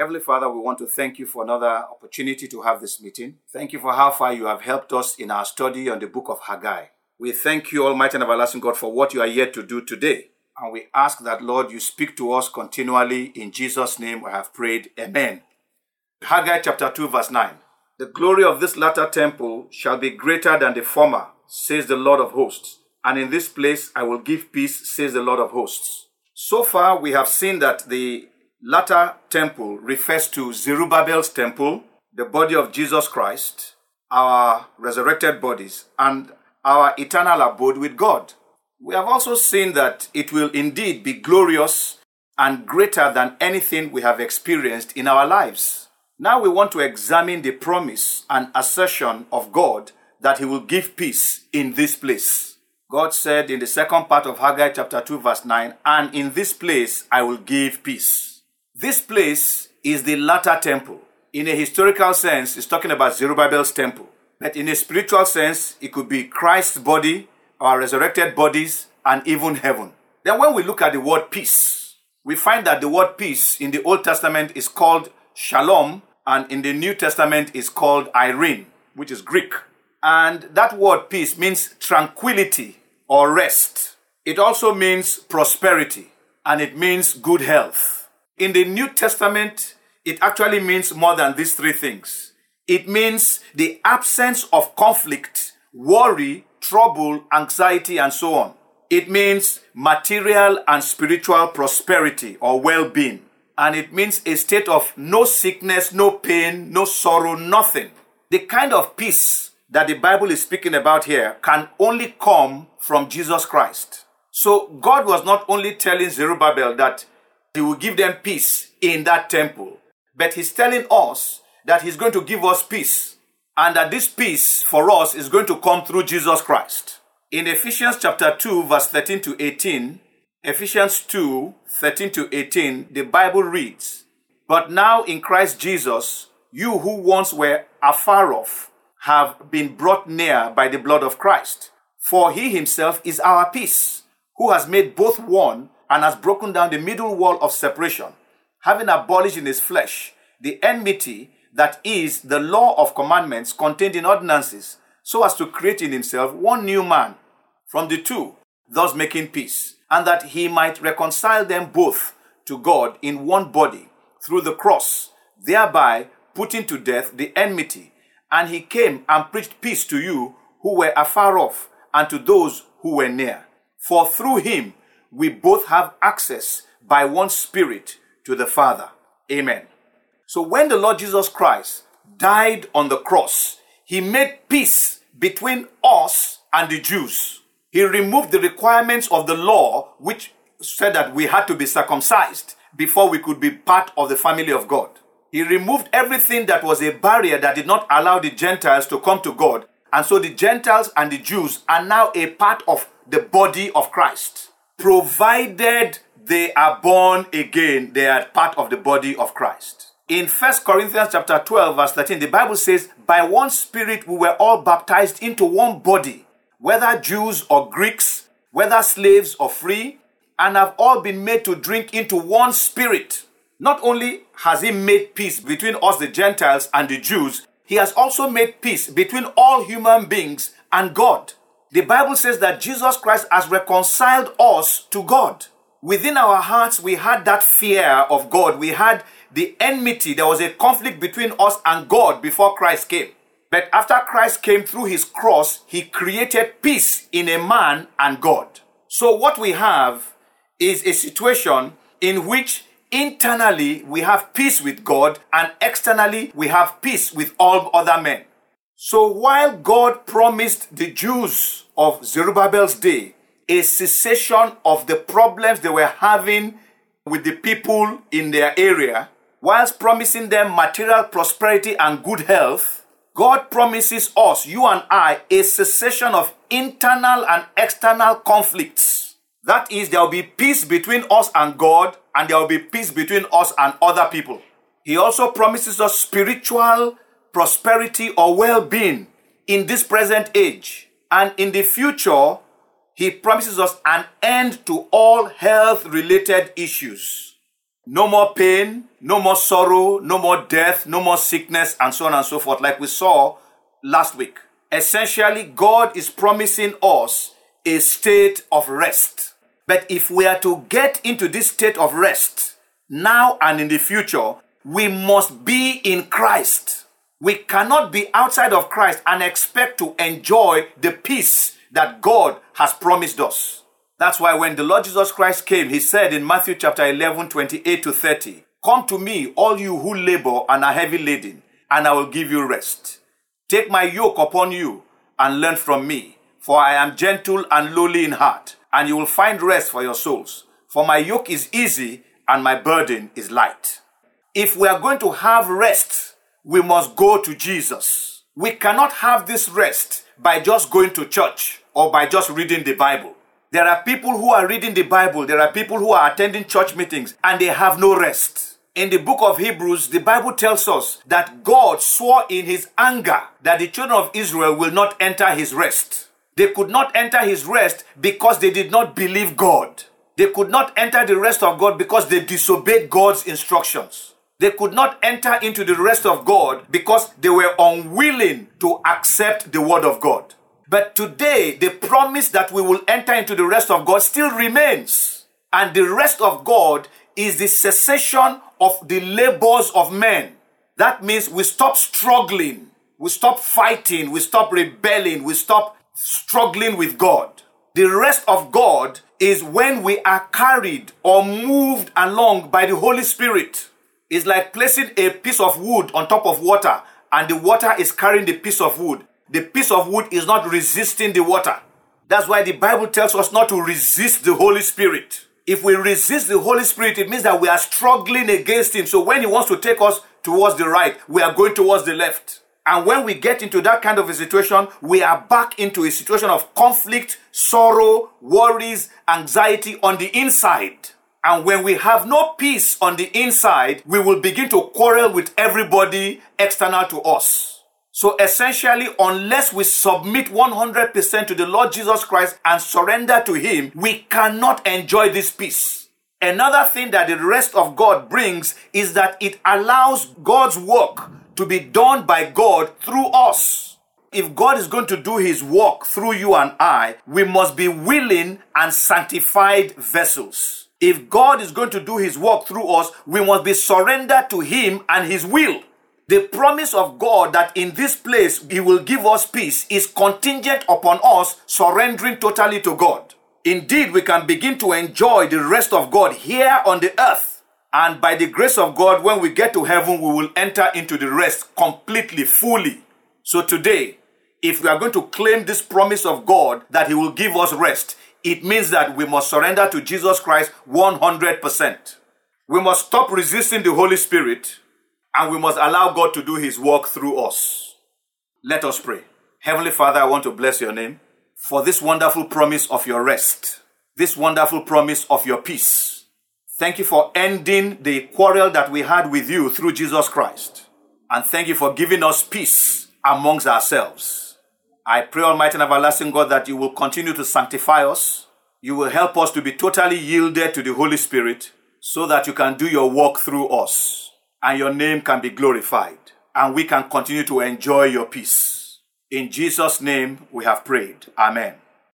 Heavenly Father, we want to thank you for another opportunity to have this meeting. Thank you for how far you have helped us in our study on the book of Haggai. We thank you, Almighty and everlasting God, for what you are yet to do today. And we ask that, Lord, you speak to us continually. In Jesus' name I have prayed. Amen. Haggai chapter 2, verse 9. The glory of this latter temple shall be greater than the former, says the Lord of hosts. And in this place I will give peace, says the Lord of hosts. So far, we have seen that the latter temple refers to Zerubbabel's temple, the body of Jesus Christ, our resurrected bodies, and our eternal abode with God. We have also seen that it will indeed be glorious and greater than anything we have experienced in our lives. Now we want to examine the promise and assertion of God that He will give peace in this place. God said in the second part of Haggai chapter 2, verse 9, And in this place I will give peace. This place is the latter temple. In a historical sense, it's talking about Zerubbabel's temple. But in a spiritual sense, it could be Christ's body, our resurrected bodies, and even heaven. Then when we look at the word peace, we find that the word peace in the Old Testament is called shalom, and in the New Testament is called eirene, which is Greek. And that word peace means tranquility or rest. It also means prosperity and it means good health. In the New Testament, it actually means more than these three things. It means the absence of conflict, worry, trouble, anxiety, and so on. It means material and spiritual prosperity or well being. And it means a state of no sickness, no pain, no sorrow, nothing. The kind of peace that the Bible is speaking about here can only come from Jesus Christ. So God was not only telling Zerubbabel that he will give them peace in that temple, but he's telling us that he's going to give us peace and that this peace for us is going to come through Jesus Christ. In Ephesians chapter 2 verse 13 to 18, Ephesians 2 13 to 18, the Bible reads, But now in Christ Jesus, you who once were afar off have been brought near by the blood of Christ. For he himself is our peace, who has made both one and has broken down the middle wall of separation, having abolished in his flesh the enmity that is the law of commandments contained in ordinances, so as to create in himself one new man from the two, thus making peace, and that he might reconcile them both to God in one body through the cross, thereby putting to death the enmity. And he came and preached peace to you who were afar off, and to those who were near. For through him we both have access by one Spirit to the Father. Amen. So when the Lord Jesus Christ died on the cross, he made peace between us and the Jews. He removed the requirements of the law, which said that we had to be circumcised before we could be part of the family of God. He removed everything that was a barrier that did not allow the Gentiles to come to God. And so the Gentiles and the Jews are now a part of the body of Christ. Provided they are born again, they are part of the body of Christ. In 1 Corinthians chapter 12 verse 13, the Bible says, "By one spirit we were all baptized into one body, whether Jews or Greeks, whether slaves or free, and have all been made to drink into one spirit." Not only has he made peace between us the Gentiles and the Jews, he has also made peace between all human beings and God. The Bible says that Jesus Christ has reconciled us to God. Within our hearts, we had that fear of God. We had the enmity. There was a conflict between us and God before Christ came. But after Christ came through his cross, he created peace in a man and God. So what we have is a situation in which internally we have peace with God and externally we have peace with all other men. So while God promised the Jews of Zerubbabel's day a cessation of the problems they were having with the people in their area, whilst promising them material prosperity and good health, God promises us, you and I, a cessation of internal and external conflicts. That is, there will be peace between us and God, and there will be peace between us and other people. He also promises us spiritual prosperity or well being in this present age. And in the future, He promises us an end to all health related issues. No more pain, no more sorrow, no more death, no more sickness, and so on and so forth, like we saw last week. Essentially, God is promising us a state of rest. But if we are to get into this state of rest now and in the future, we must be in Christ. We cannot be outside of Christ and expect to enjoy the peace that God has promised us. That's why when the Lord Jesus Christ came, he said in Matthew chapter 11, 28 to 30, Come to me, all you who labor and are heavy laden, and I will give you rest. Take my yoke upon you and learn from me, for I am gentle and lowly in heart, and you will find rest for your souls. For my yoke is easy and my burden is light. If we are going to have rest, we must go to Jesus. We cannot have this rest by just going to church or by just reading the Bible. There are people who are reading the Bible, there are people who are attending church meetings, and they have no rest. In the book of Hebrews, the Bible tells us that God swore in his anger that the children of Israel will not enter his rest. They could not enter his rest because they did not believe God. They could not enter the rest of God because they disobeyed God's instructions. They could not enter into the rest of God because they were unwilling to accept the word of God. But today, the promise that we will enter into the rest of God still remains. And the rest of God is the cessation of the labors of men. That means we stop struggling, we stop fighting, we stop rebelling, we stop struggling with God. The rest of God is when we are carried or moved along by the Holy Spirit. It's like placing a piece of wood on top of water and the water is carrying the piece of wood. The piece of wood is not resisting the water. That's why the Bible tells us not to resist the Holy Spirit. If we resist the Holy Spirit, it means that we are struggling against Him. So when He wants to take us towards the right, we are going towards the left. And when we get into that kind of a situation, we are back into a situation of conflict, sorrow, worries, anxiety on the inside. And when we have no peace on the inside, we will begin to quarrel with everybody external to us. So essentially, unless we submit 100% to the Lord Jesus Christ and surrender to Him, we cannot enjoy this peace. Another thing that the rest of God brings is that it allows God's work to be done by God through us. If God is going to do His work through you and I, we must be willing and sanctified vessels. If God is going to do His work through us, we must be surrendered to Him and His will. The promise of God that in this place He will give us peace is contingent upon us surrendering totally to God. Indeed, we can begin to enjoy the rest of God here on the earth. And by the grace of God, when we get to heaven, we will enter into the rest completely, fully. So today, if we are going to claim this promise of God that He will give us rest, it means that we must surrender to Jesus Christ 100%. We must stop resisting the Holy Spirit and we must allow God to do His work through us. Let us pray. Heavenly Father, I want to bless your name for this wonderful promise of your rest, this wonderful promise of your peace. Thank you for ending the quarrel that we had with you through Jesus Christ. And thank you for giving us peace amongst ourselves. I pray, Almighty and everlasting God, that you will continue to sanctify us. You will help us to be totally yielded to the Holy Spirit so that you can do your work through us and your name can be glorified, and we can continue to enjoy your peace. In Jesus' name we have prayed. Amen.